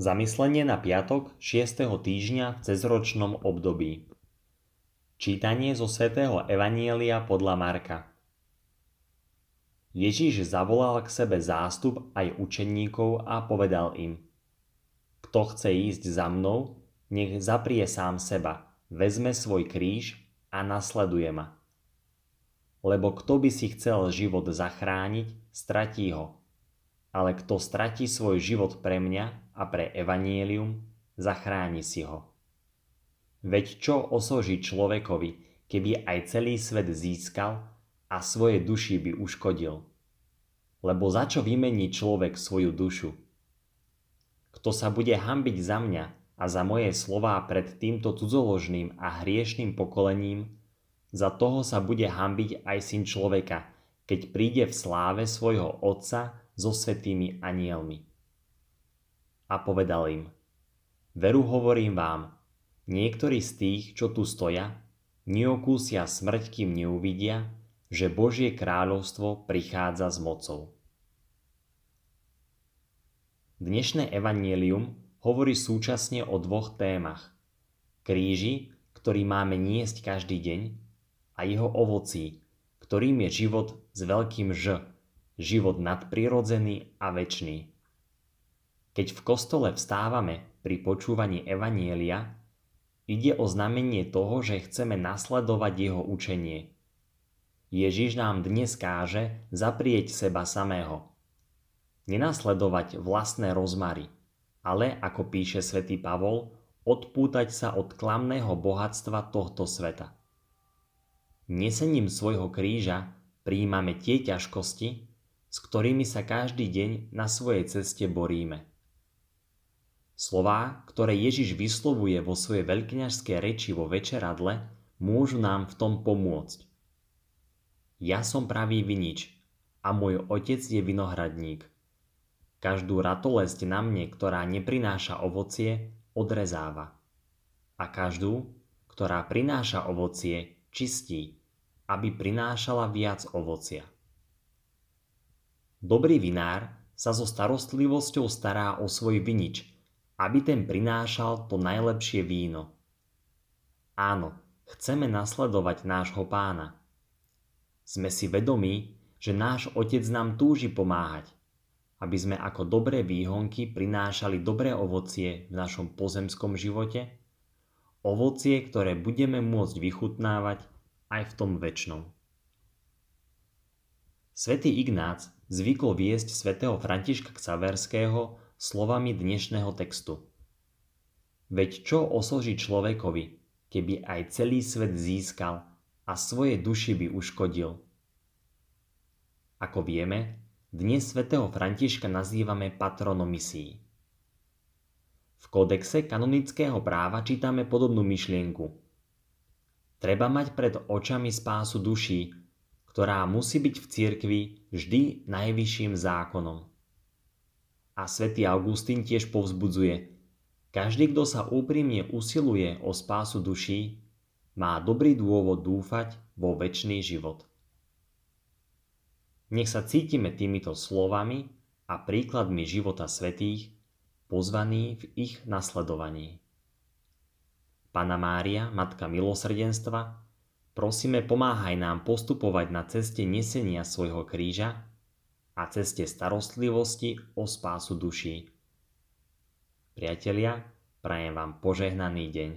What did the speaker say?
Zamyslenie na piatok 6. týždňa v cezročnom období. Čítanie zo svätého Evanielia podľa Marka. Ježíš zavolal k sebe zástup aj učeníkov a povedal im Kto chce ísť za mnou, nech zaprie sám seba, vezme svoj kríž a nasleduje ma. Lebo kto by si chcel život zachrániť, stratí ho ale kto stratí svoj život pre mňa a pre evanielium, zachráni si ho. Veď čo osoží človekovi, keby aj celý svet získal a svoje duši by uškodil? Lebo za čo vymení človek svoju dušu? Kto sa bude hambiť za mňa a za moje slová pred týmto cudzoložným a hriešným pokolením, za toho sa bude hambiť aj syn človeka, keď príde v sláve svojho Otca so svetými anielmi. A povedal im, veru hovorím vám, niektorí z tých, čo tu stoja, neokúsia smrť, kým neuvidia, že Božie kráľovstvo prichádza s mocou. Dnešné evanielium hovorí súčasne o dvoch témach. Kríži, ktorý máme niesť každý deň, a jeho ovocí, ktorým je život s veľkým Ž, život nadprirodzený a väčší. Keď v kostole vstávame pri počúvaní Evanielia, ide o znamenie toho, že chceme nasledovať jeho učenie. Ježiš nám dnes káže zaprieť seba samého. Nenasledovať vlastné rozmary, ale, ako píše svätý Pavol, odpútať sa od klamného bohatstva tohto sveta. Nesením svojho kríža príjmame tie ťažkosti, s ktorými sa každý deň na svojej ceste boríme. Slová, ktoré Ježiš vyslovuje vo svojej veľkňažskej reči vo večeradle, môžu nám v tom pomôcť. Ja som pravý vinič a môj otec je vinohradník. Každú ratolesť na mne, ktorá neprináša ovocie, odrezáva. A každú, ktorá prináša ovocie, čistí, aby prinášala viac ovocia. Dobrý vinár sa so starostlivosťou stará o svoj vinič, aby ten prinášal to najlepšie víno. Áno, chceme nasledovať nášho pána. Sme si vedomí, že náš otec nám túži pomáhať, aby sme ako dobré výhonky prinášali dobré ovocie v našom pozemskom živote, ovocie, ktoré budeme môcť vychutnávať aj v tom väčšnom. Svetý Ignác zvykol viesť svätého Františka Ksaverského slovami dnešného textu. Veď čo osoží človekovi, keby aj celý svet získal a svoje duši by uškodil? Ako vieme, dnes svätého Františka nazývame patronom misií. V kódexe kanonického práva čítame podobnú myšlienku. Treba mať pred očami spásu duší, ktorá musí byť v cirkvi vždy najvyšším zákonom. A svätý Augustín tiež povzbudzuje, každý, kto sa úprimne usiluje o spásu duší, má dobrý dôvod dúfať vo väčší život. Nech sa cítime týmito slovami a príkladmi života svetých, pozvaní v ich nasledovaní. Pana Mária, Matka milosrdenstva, Prosíme, pomáhaj nám postupovať na ceste nesenia svojho kríža a ceste starostlivosti o spásu duší. Priatelia, prajem vám požehnaný deň.